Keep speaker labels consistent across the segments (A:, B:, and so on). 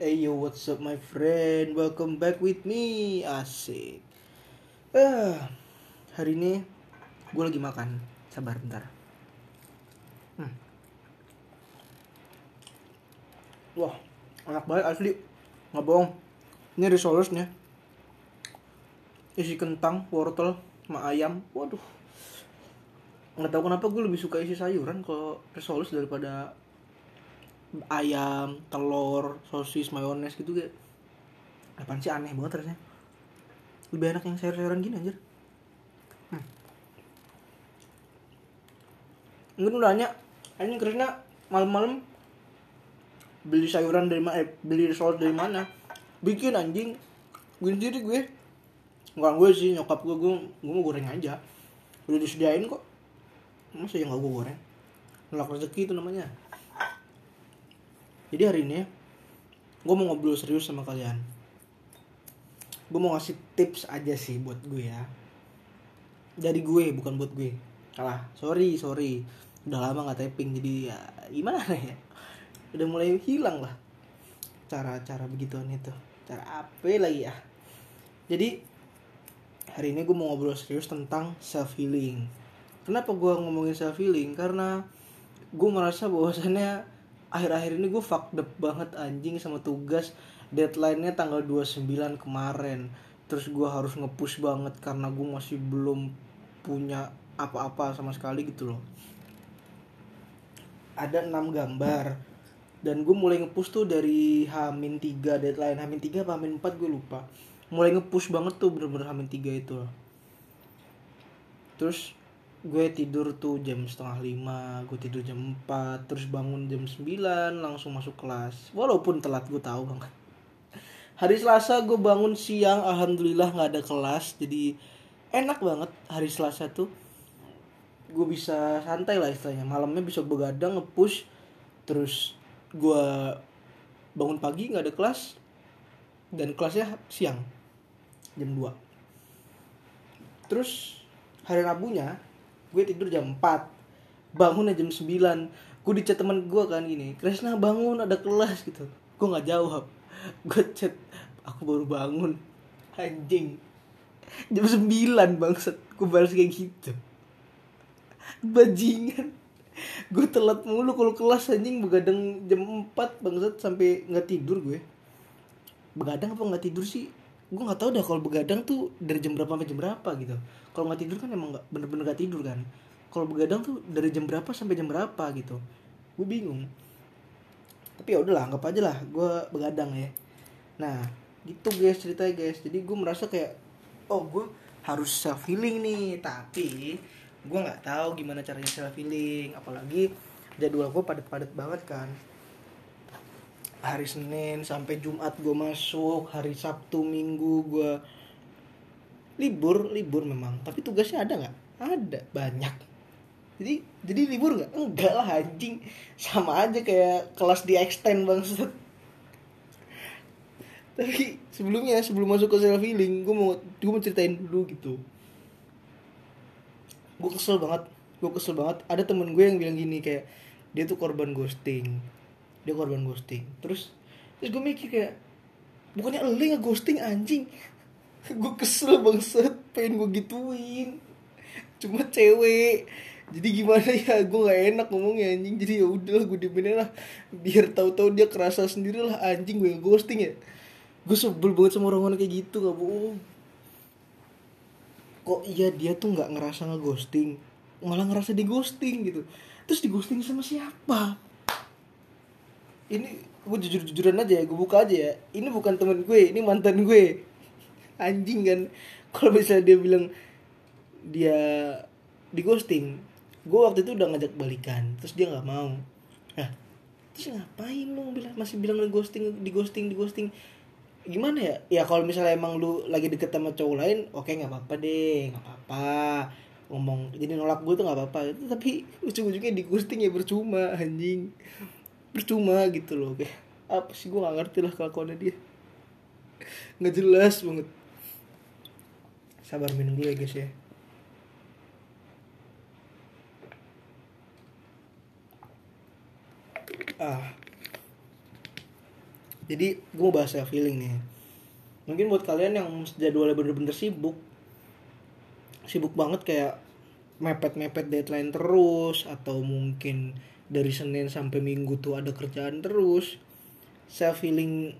A: Hey yo, what's up my friend? Welcome back with me. Asik. Ah, hari ini gue lagi makan. Sabar bentar. Hmm. Wah, enak banget asli. Nggak bohong. Ini risoles nih. Isi kentang, wortel, sama ayam. Waduh. Nggak tahu kenapa gue lebih suka isi sayuran kalau risoles daripada ayam, telur, sosis, mayones gitu kayak apaan sih aneh banget rasanya. Lebih enak yang sayur-sayuran gini anjir. Hmm. Enggak udah nanya anjing Krisna malam-malam beli sayuran dari mana eh, beli sosis dari mana? Bikin anjing. Gue sendiri gue. Nggak gue sih nyokap gue gue gue mau goreng aja. Udah disediain kok. Masa ya nggak gue goreng? Nolak rezeki itu namanya jadi hari ini gue mau ngobrol serius sama kalian. Gue mau ngasih tips aja sih buat gue ya. Dari gue bukan buat gue. Kalah. Sorry sorry. Udah lama nggak tapping jadi ya gimana ya? Udah mulai hilang lah cara-cara begituan itu. Cara apa lagi ya? Jadi hari ini gue mau ngobrol serius tentang self healing kenapa gue ngomongin self healing karena gue merasa bahwasannya akhir-akhir ini gue fucked up banget anjing sama tugas. Deadline-nya tanggal 29 kemarin. Terus gue harus ngepush banget karena gue masih belum punya apa-apa sama sekali gitu loh. Ada 6 gambar. Dan gue mulai ngepush tuh dari Hamin 3 deadline. Hamin 3 apa Hamin 4 gue lupa. Mulai ngepush banget tuh bener-bener Hamin 3 itu. Loh terus gue tidur tuh jam setengah lima gue tidur jam 4 terus bangun jam 9 langsung masuk kelas. Walaupun telat gue tahu banget. Hari selasa gue bangun siang alhamdulillah nggak ada kelas jadi enak banget hari selasa tuh. Gue bisa santai lah istilahnya. Malamnya bisa begadang ngepush terus gue bangun pagi nggak ada kelas dan kelasnya siang jam 2 terus hari rabunya gue tidur jam 4 bangun jam 9 gue dicat teman gue kan gini Krisna bangun ada kelas gitu. Gue nggak jawab. Gue chat aku baru bangun. Anjing. Jam 9 bangset gue balas kayak gitu. Bajingan. Gue telat mulu kalau kelas anjing. Begadang jam 4 bangsat sampai nggak tidur gue. Begadang apa nggak tidur sih? Gue nggak tahu dah kalau begadang tuh dari jam berapa sampai jam berapa gitu kalau nggak tidur kan emang nggak bener-bener nggak tidur kan. Kalau begadang tuh dari jam berapa sampai jam berapa gitu. Gue bingung. Tapi ya udahlah anggap aja lah gue begadang ya. Nah gitu guys ceritanya guys. Jadi gue merasa kayak oh gue harus self healing nih. Tapi gue nggak tahu gimana caranya self healing apalagi jadwal gue padat-padat banget kan. Hari Senin sampai Jumat gue masuk. Hari Sabtu Minggu gue libur libur memang. Tapi tugasnya ada nggak? Ada banyak. Jadi jadi libur nggak? Enggak lah anjing. Sama aja kayak kelas di extend bangset tapi sebelumnya sebelum masuk ke self healing gue mau gue mau ceritain dulu gitu. Gue kesel banget. Gue kesel banget. Ada temen gue yang bilang gini kayak dia tuh korban ghosting. Dia korban ghosting. Terus terus gue mikir kayak bukannya lo yang ghosting anjing gue kesel banget pengen gue gituin. Cuma cewek. Jadi gimana ya? Gue nggak enak ngomongnya anjing. Jadi ya udah gue diemin lah. Biar tahu-tahu dia kerasa sendiri lah anjing. Gue ghosting ya. Gue sebel banget sama orang-orang kayak gitu gak bohong. Kok iya dia tuh nggak ngerasa ngeghosting? Malah ngerasa di ghosting gitu. Terus di ghosting sama siapa? Ini gue jujur jujuran aja ya. Gue buka aja ya. Ini bukan temen gue ini mantan gue anjing kan. Kalau misalnya dia bilang dia di ghosting gue waktu itu udah ngajak balikan terus dia nggak mau. Nah terus ngapain lu bilang masih bilang di ghosting di ghosting di ghosting? Gimana ya? Ya kalau misalnya emang lu lagi deket sama cowok lain oke okay, nggak apa-apa deh nggak apa-apa. Ngomong jadi nolak gue tuh nggak apa-apa. Tapi ujung-ujungnya di ghosting ya percuma anjing. Percuma gitu loh kayak apa sih gue gak ngerti lah kelakuannya dia. Nggak jelas banget sabar minum dulu ya guys ya. Ah. Jadi gue mau bahas self healing nih. Mungkin buat kalian yang jadwalnya bener-bener sibuk sibuk banget kayak mepet-mepet deadline terus atau mungkin dari Senin sampai Minggu tuh ada kerjaan terus self healing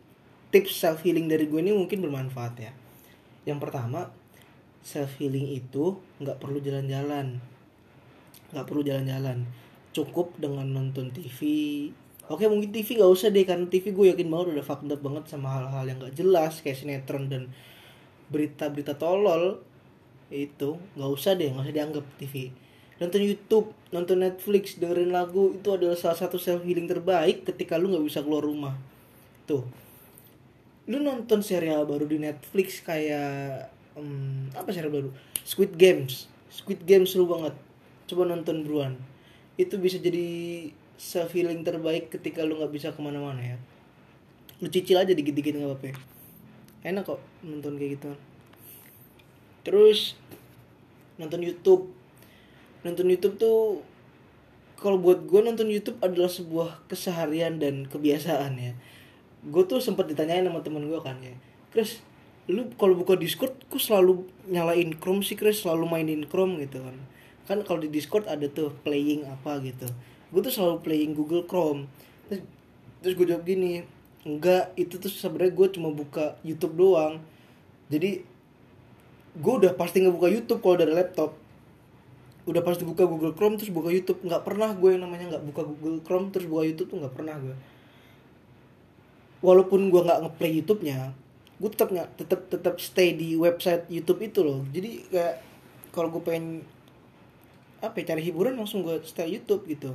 A: tips self healing dari gue ini mungkin bermanfaat ya. Yang pertama self healing itu nggak perlu jalan-jalan. Nggak perlu jalan-jalan. Cukup dengan nonton TV oke mungkin TV nggak usah deh karena TV gue yakin banget udah fucked up banget sama hal-hal yang nggak jelas kayak sinetron dan berita-berita tolol. Itu nggak usah deh nggak usah dianggap TV nonton YouTube nonton Netflix dengerin lagu itu adalah salah satu self healing terbaik ketika lu nggak bisa keluar rumah. Tuh. Lu nonton serial baru di Netflix kayak um, apa serial baru? Squid Games. Squid Games seru banget. Coba nonton buruan. Itu bisa jadi self healing terbaik ketika lu nggak bisa ke mana-mana ya. Lu cicil aja dikit-dikit nggak apa-apa. Enak kok nonton kayak gitu. Terus nonton YouTube. Nonton YouTube tuh kalau buat gue nonton YouTube adalah sebuah keseharian dan kebiasaan ya. Gue tuh sempat ditanyain sama temen gue kan ya. Chris lu kalau buka Discord kok selalu nyalain Chrome sih Chris. Selalu mainin Chrome gitu kan. Kan kalau di Discord ada tuh playing apa gitu. Gue tuh selalu playing Google Chrome. Terus, terus gue jawab gini enggak itu tuh sebenarnya gue cuma buka YouTube doang. Jadi gue udah pasti ngebuka YouTube kalau dari laptop. Udah pasti buka Google Chrome terus buka YouTube. Nggak pernah gue yang namanya nggak buka Google Chrome terus buka YouTube tuh nggak pernah gue walaupun gue nggak ngeplay YouTube-nya gue tetap nggak tetap tetap stay di website YouTube itu loh. Jadi kayak kalau gue pengen apa ya, cari hiburan langsung gue stay YouTube gitu.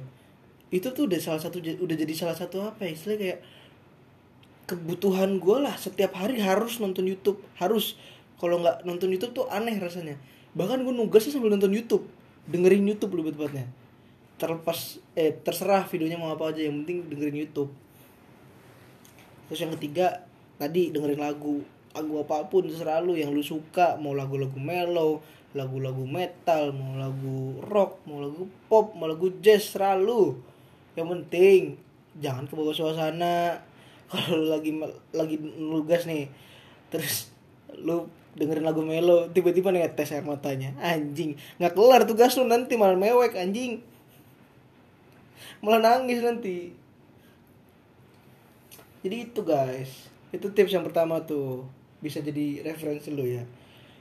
A: Itu tuh udah salah satu udah jadi salah satu apa ya istilahnya kayak kebutuhan gue lah setiap hari harus nonton YouTube. Harus. Kalau nggak nonton YouTube tuh aneh rasanya. Bahkan gue nugasnya sambil nonton YouTube. Dengerin YouTube lebih tepatnya. Terlepas eh terserah videonya mau apa aja yang penting dengerin YouTube. Terus yang ketiga tadi dengerin lagu lagu apa pun terserah lu. Yang lu suka mau lagu-lagu mellow lagu-lagu metal mau lagu rock mau lagu pop mau lagu jazz selalu yang penting jangan ke bawah suasana. Kalau lu lagi lagi nugas nih terus lu dengerin lagu melo tiba-tiba netes air matanya. Anjing nggak kelar tugas lu nanti malah mewek anjing. Malah nangis nanti. Jadi itu guys itu tips yang pertama tuh bisa jadi referensi lo ya.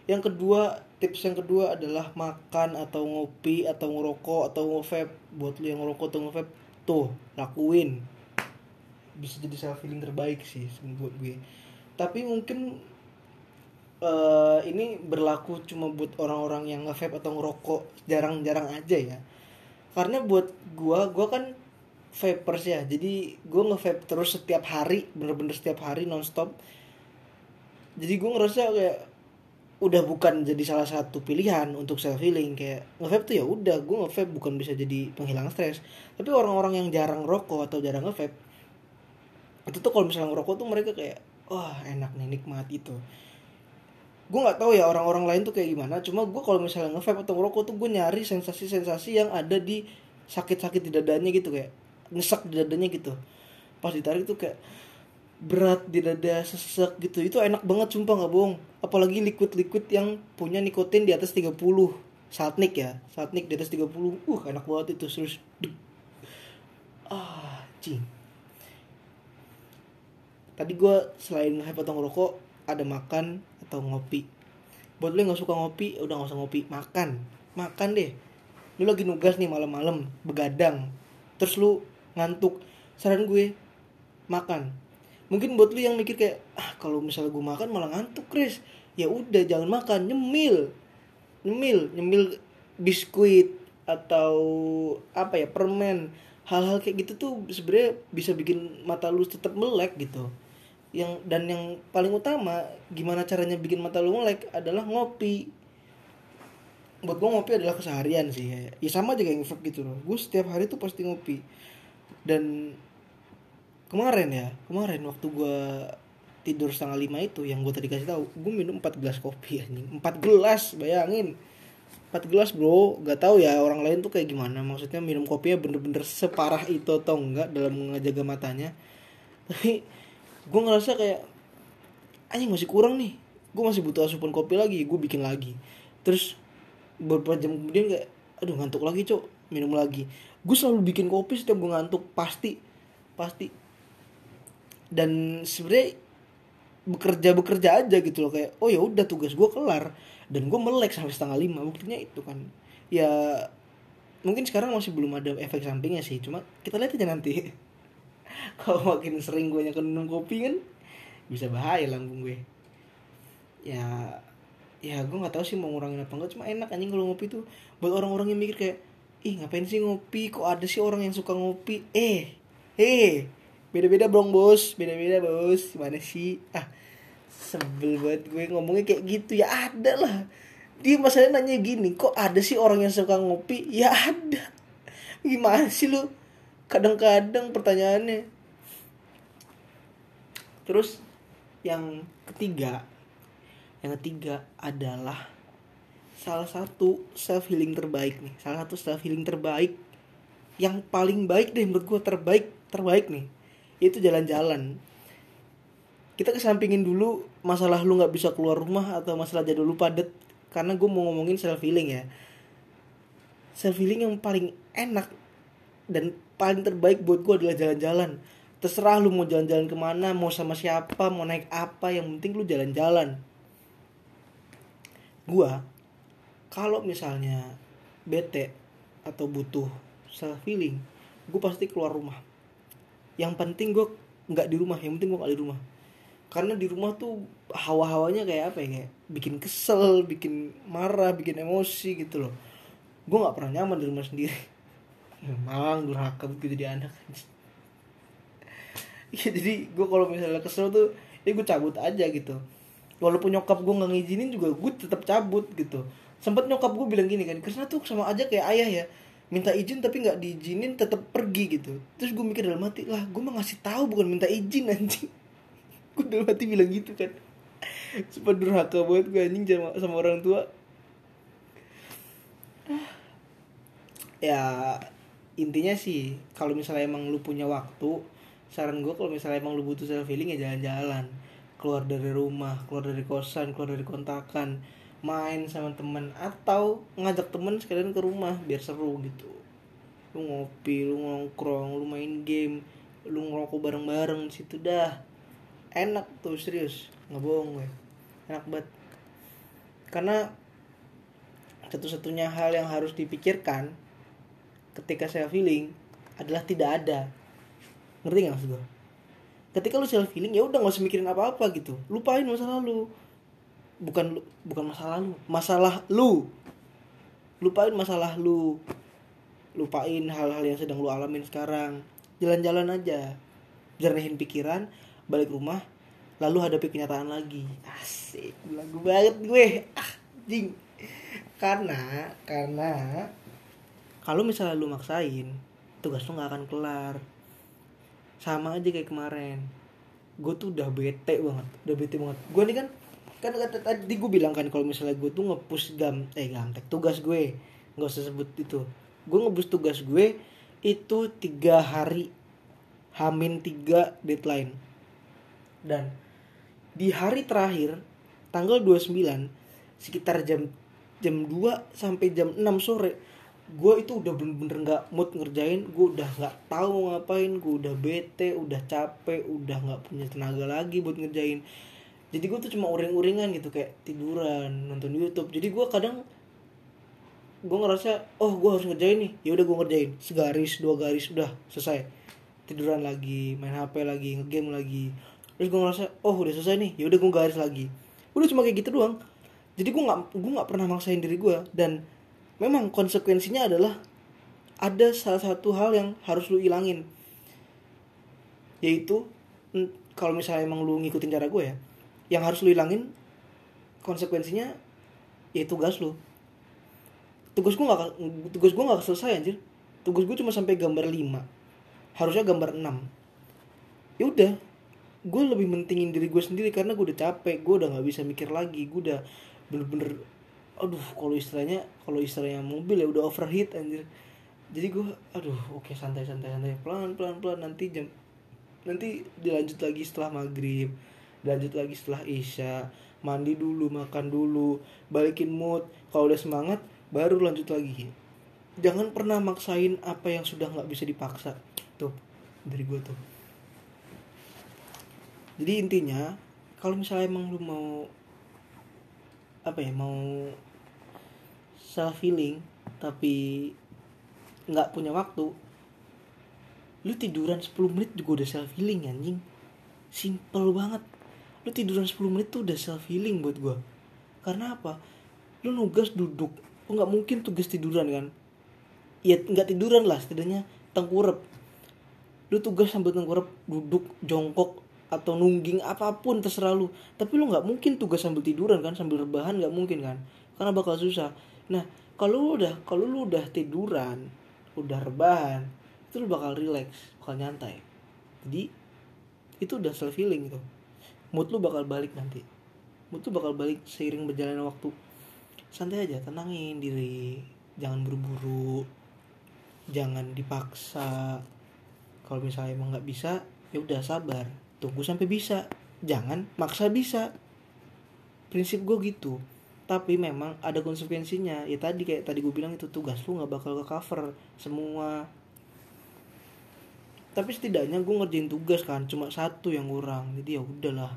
A: Yang kedua tips yang kedua adalah makan atau ngopi atau ngerokok atau ngevape buat lu yang ngerokok atau ngevape tuh lakuin. Bisa jadi self healing terbaik sih buat gue. Tapi mungkin uh, ini berlaku cuma buat orang-orang yang ngevape atau ngerokok jarang-jarang aja ya. Karena buat gua gua kan vapers ya. Jadi gua ngevape terus setiap hari bener-bener setiap hari nonstop. Jadi gua ngerasa kayak udah bukan jadi salah satu pilihan untuk self healing kayak ngevape tuh ya udah gua ngevape bukan bisa jadi penghilang stres. Tapi orang-orang yang jarang rokok atau jarang ngevape itu tuh kalau misalnya ngerokok tuh mereka kayak wah enak nih nikmat itu gue nggak tahu ya orang-orang lain tuh kayak gimana. Cuma gue kalau misalnya ngevape atau ngerokok tuh gue nyari sensasi-sensasi yang ada di sakit-sakit di dadanya gitu kayak ngesek di dadanya gitu. Pas ditarik tuh kayak berat di dada sesek gitu. Itu enak banget sumpah nggak bohong. Apalagi liquid-liquid yang punya nikotin di atas 30 saat nik ya saat nik di atas 30 uh enak banget itu terus ah cing. Tadi gue selain ngevape atau ngerokok ada makan atau ngopi. Buat lu yang nggak suka ngopi udah nggak usah ngopi. Makan. Makan deh. Lu lagi nugas nih malam-malam begadang. Terus lu ngantuk saran gue makan. Mungkin buat lu yang mikir kayak ah kalau misalnya gue makan malah ngantuk Chris. Ya udah jangan makan nyemil. Nyemil nyemil biskuit atau apa ya permen. Hal-hal kayak gitu tuh sebenarnya bisa bikin mata lu tetap melek gitu. Yang dan yang paling utama gimana caranya bikin mata lu melek adalah ngopi. Buat gue ngopi adalah keseharian sih. Ya, ya sama aja kayak ngefek gitu loh. Gue setiap hari tuh pasti ngopi dan kemarin ya kemarin waktu gue tidur setengah lima itu yang gue tadi kasih tahu gue minum 4 gelas kopi anjing. 4 gelas bayangin. 4 gelas bro. Gak tahu ya orang lain tuh kayak gimana. Maksudnya minum kopinya bener-bener separah itu atau enggak dalam menjaga matanya. Tapi gue ngerasa kayak anjing masih kurang nih. Gue masih butuh asupan kopi lagi gue bikin lagi. Terus beberapa jam kemudian kayak aduh ngantuk lagi cok minum lagi. Gue selalu bikin kopi setiap gue ngantuk pasti pasti. Dan sebenarnya bekerja bekerja aja gitu loh kayak oh ya udah tugas gue kelar. Dan gue melek sampai setengah lima buktinya itu kan. Ya mungkin sekarang masih belum ada efek sampingnya sih cuma kita lihat aja nanti. Kalau makin sering gue nyakin minum kopi kan bisa bahaya lambung gue. Ya ya gue nggak tahu sih mau ngurangin apa enggak cuma enak anjing kalau ngopi tuh. Buat orang-orang yang mikir kayak ih ngapain sih ngopi? Kok ada sih orang yang suka ngopi? Eh eh beda-beda bro bos. Beda-beda bos. Gimana sih? Ah sebel banget gue ngomongnya kayak gitu. Ya ada lah. Dia masalahnya nanya gini kok ada sih orang yang suka ngopi? Ya ada. Gimana sih lu? Kadang-kadang pertanyaannya. Terus yang ketiga yang ketiga adalah salah satu self healing terbaik nih. Salah satu self healing terbaik yang paling baik deh menurut gue terbaik terbaik nih. Itu jalan-jalan. Kita kesampingin dulu masalah lu nggak bisa keluar rumah atau masalah jadi lu padet karena gue mau ngomongin self healing ya. Self healing yang paling enak dan paling terbaik buat gue adalah jalan-jalan. Terserah lu mau jalan-jalan ke mana mau sama siapa mau naik apa yang penting lu jalan-jalan. Gue kalau misalnya bete atau butuh self healing gue pasti keluar rumah. Yang penting gue nggak di rumah yang penting gue nggak di rumah. Karena di rumah tuh hawa-hawanya kayak apa ya kayak bikin kesel bikin marah bikin emosi gitu loh. Gue nggak pernah nyaman di rumah sendiri. Malang durhaka gitu jadi anak. Ya jadi gue kalau misalnya kesel tuh ya gue cabut aja gitu. Walaupun nyokap gue nggak ngizinin juga gue tetap cabut gitu sempet nyokap gue bilang gini kan karena tuh sama aja kayak ayah ya. Minta izin tapi nggak diizinin tetap pergi gitu. Terus gue mikir dalam hati lah gue mah ngasih tahu bukan minta izin anjing. Gue dalam hati bilang gitu kan. Super durhaka banget gue anjing sama, sama orang tua. Ya intinya sih kalau misalnya emang lu punya waktu saran gue kalau misalnya emang lu butuh self healing ya jalan-jalan. Keluar dari rumah keluar dari kosan keluar dari kontakan main sama temen atau ngajak temen sekalian ke rumah biar seru gitu. Lu ngopi lu nongkrong lu main game lu ngerokok bareng-bareng situ dah. Enak tuh serius. Nggak bohong gue. Enak banget. Karena satu-satunya hal yang harus dipikirkan ketika self healing adalah tidak ada. Ngerti nggak maksud gue ketika lu self healing ya udah nggak usah mikirin apa-apa gitu. Lupain masa lalu bukan bukan masalah lu masalah lu. Lupain masalah lu. Lupain hal-hal yang sedang lu alamin sekarang. Jalan-jalan aja. Jernihin pikiran balik rumah lalu hadapi kenyataan lagi. Asik lagu banget gue. Ah jing. Karena karena kalau misalnya lu maksain tugas lu nggak akan kelar. Sama aja kayak kemarin. Gue tuh udah bete banget udah bete banget. Gue nih kan kan kata tadi gue bilang kan kalau misalnya gue tuh ngepush gam eh gamtek tugas gue. Nggak usah sebut itu. Gue ngepush tugas gue itu tiga hari. Hamin tiga deadline. Dan di hari terakhir tanggal 29 sekitar jam jam 2 sampai jam 6 sore gue itu udah bener-bener nggak -bener mood ngerjain. Gue udah nggak tahu mau ngapain. Gue udah bete udah capek udah nggak punya tenaga lagi buat ngerjain jadi gue tuh cuma uring-uringan gitu kayak tiduran nonton YouTube. Jadi gue kadang gue ngerasa oh gue harus ngerjain nih. Ya udah gue ngerjain segaris dua garis udah selesai. Tiduran lagi main HP lagi ngegame lagi. Terus gue ngerasa oh udah selesai nih ya udah gue garis lagi. Udah cuma kayak gitu doang. Jadi gue nggak gue nggak pernah maksain diri gue dan memang konsekuensinya adalah ada salah satu hal yang harus lu ilangin. Yaitu kalau misalnya emang lu ngikutin cara gue ya yang harus lu hilangin konsekuensinya ya tugas lu. Tugas gue gak tugas gue gak selesai anjir. Tugas gue cuma sampai gambar 5 harusnya gambar 6 ya udah gue lebih mentingin diri gue sendiri karena gue udah capek gue udah nggak bisa mikir lagi gue udah bener-bener aduh kalau istilahnya kalau istilahnya mobil ya udah overheat anjir. Jadi gue aduh oke santai santai santai. Pelan pelan pelan nanti jam nanti dilanjut lagi setelah maghrib lanjut lagi setelah isya. Mandi dulu makan dulu. Balikin mood. Kalau udah semangat baru lanjut lagi. Jangan pernah maksain apa yang sudah nggak bisa dipaksa. Tuh dari gue tuh. Jadi intinya kalau misalnya emang lu mau apa ya mau self healing tapi nggak punya waktu lu tiduran 10 menit juga udah self healing anjing. Simple banget lu tiduran 10 menit tuh udah self healing buat gua. Karena apa? Lu nugas duduk. Lu nggak mungkin tugas tiduran kan? Ya nggak tiduran lah setidaknya tengkurap lu tugas sambil tengkurap duduk jongkok atau nungging apa pun terserah lu. Tapi lu nggak mungkin tugas sambil tiduran kan? Sambil rebahan nggak mungkin kan? Karena bakal susah. Nah kalau lu udah kalau lu udah tiduran udah rebahan itu lu bakal relax bakal nyantai. Jadi itu udah self healing gitu mood lu bakal balik nanti. Mood lu bakal balik seiring berjalannya waktu. Santai aja tenangin diri. Jangan buru-buru. Jangan dipaksa. Kalau misalnya emang nggak bisa ya udah sabar. Tunggu sampai bisa. Jangan maksa bisa. Prinsip gue gitu. Tapi memang ada konsekuensinya. Ya tadi kayak tadi gue bilang itu tugas lu nggak bakal ke cover semua tapi setidaknya gue ngerjain tugas kan cuma satu yang kurang. Jadi ya udahlah.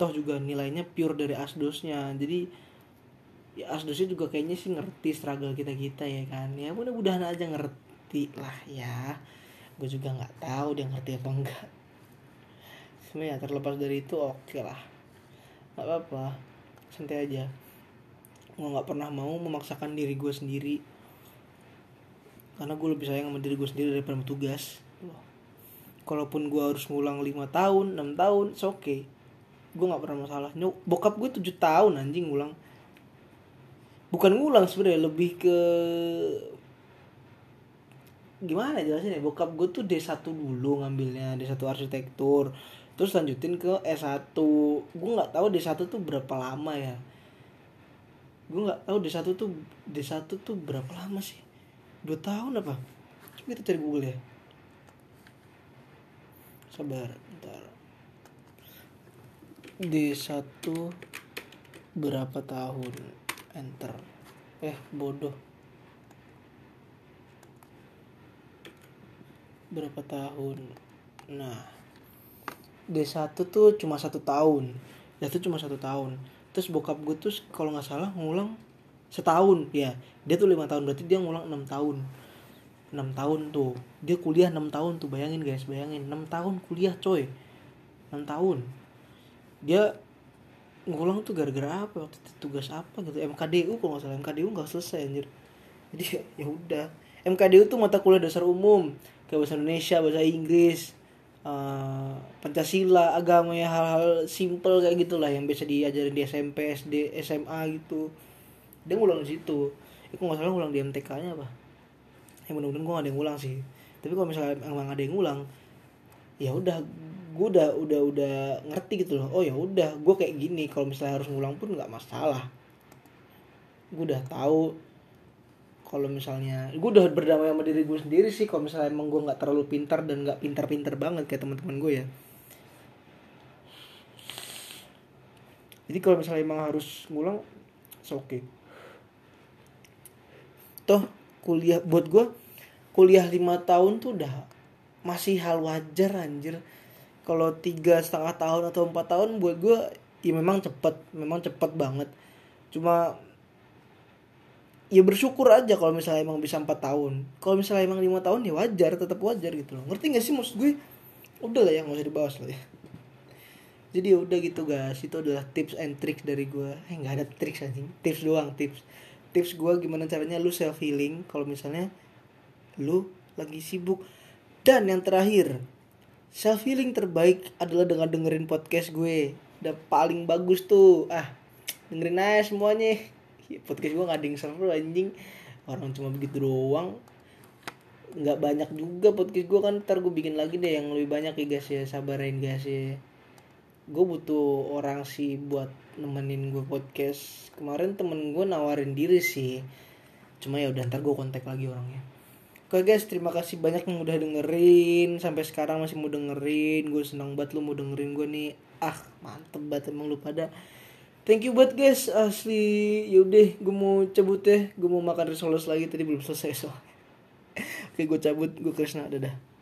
A: Toh juga nilainya pure dari asdosnya. Jadi ya asdosnya juga kayaknya sih ngerti struggle kita kita ya kan. Ya mudah-mudahan aja ngerti lah ya. Gue juga nggak tahu dia ngerti apa enggak. Sebenarnya terlepas dari itu oke okay lah. Nggak apa-apa. Santai aja. Gue nggak pernah mau memaksakan diri gue sendiri. Karena gue lebih sayang sama diri gue sendiri daripada tugas kalaupun gue harus ngulang lima tahun 6 tahun oke okay. Gue nggak pernah masalah. Nyok, bokap gue tujuh tahun anjing ngulang. Bukan ngulang sebenarnya lebih ke gimana jelasin ya bokap gue tuh D1 dulu ngambilnya D1 arsitektur. Terus lanjutin ke S1 gue nggak tahu D1 tuh berapa lama ya. Gue nggak tahu D1 tuh D1 tuh berapa lama sih? Dua tahun apa? Coba kita cari google ya sabar bentar D1 berapa tahun? Enter. Eh bodoh. Berapa tahun? Nah D1 tuh cuma satu tahun. D1 cuma satu tahun. Terus bokap gue tuh kalau nggak salah ngulang setahun ya. Dia tuh lima tahun berarti dia ngulang enam tahun enam tahun tuh. Dia kuliah enam tahun tuh bayangin guys bayangin. Enam tahun kuliah coy. Enam tahun. Dia ngulang tuh gara-gara apa? Waktu itu tugas apa gitu? MKDU kalau nggak salah. MKDU nggak selesai anjir. Jadi ya udah. MKDU tuh mata kuliah dasar umum. Kayak bahasa Indonesia bahasa Inggris uh, Pancasila agama ya hal-hal simple kayak gitulah yang biasa diajarin di SMP SD SMA gitu. Dia ngulang di situ. Itu nggak salah ngulang di MTK nya apa ya mudah-mudahan gue gak ada yang ngulang sih. Tapi kalau misalnya emang ada yang ngulang ya udah gue udah udah udah ngerti gitu loh. Oh ya udah gue kayak gini. Kalau misalnya harus ngulang pun nggak masalah. Gue udah tahu kalau misalnya gue udah berdamai sama diri gue sendiri sih. Kalau misalnya emang gue nggak terlalu pintar dan nggak pintar-pintar banget kayak teman-teman gue ya. Jadi kalau misalnya emang harus ngulang oke okay. toh kuliah buat gue kuliah lima tahun tuh udah masih hal wajar anjir. Kalau tiga setengah tahun atau empat tahun buat gue ya memang cepet memang cepet banget. Cuma ya bersyukur aja kalau misalnya emang bisa empat tahun. Kalau misalnya emang lima tahun ya wajar tetap wajar gitu loh. Ngerti gak sih maksud gue? Udah lah ya nggak usah dibahas lah ya. Jadi ya udah gitu guys. Itu adalah tips and tricks dari gue eh nggak ada tricks anjing. Tips doang tips tips gue gimana caranya lu self healing kalau misalnya lu lagi sibuk. Dan yang terakhir self healing terbaik adalah dengan dengerin podcast gue. Udah paling bagus tuh. Ah dengerin aja semuanya. Podcast gue nggak ada yang seru anjing. Orang cuma begitu doang. Nggak banyak juga podcast gue kan. Ntar gue bikin lagi deh yang lebih banyak ya guys ya. Sabarin guys ya gue butuh orang sih buat nemenin gue podcast. Kemarin temen gue nawarin diri sih. Cuma ya udah ntar gue kontak lagi orangnya. Oke guys, terima kasih banyak yang udah dengerin. Sampai sekarang masih mau dengerin. Gue senang banget lu mau dengerin gue nih. Ah, mantep banget emang lu pada. Thank you banget guys. Asli Yaudah, gue mau cabut ya. Gue mau makan risoles lagi. Tadi belum selesai soalnya. Oke, gue cabut. Gue Krisna, dadah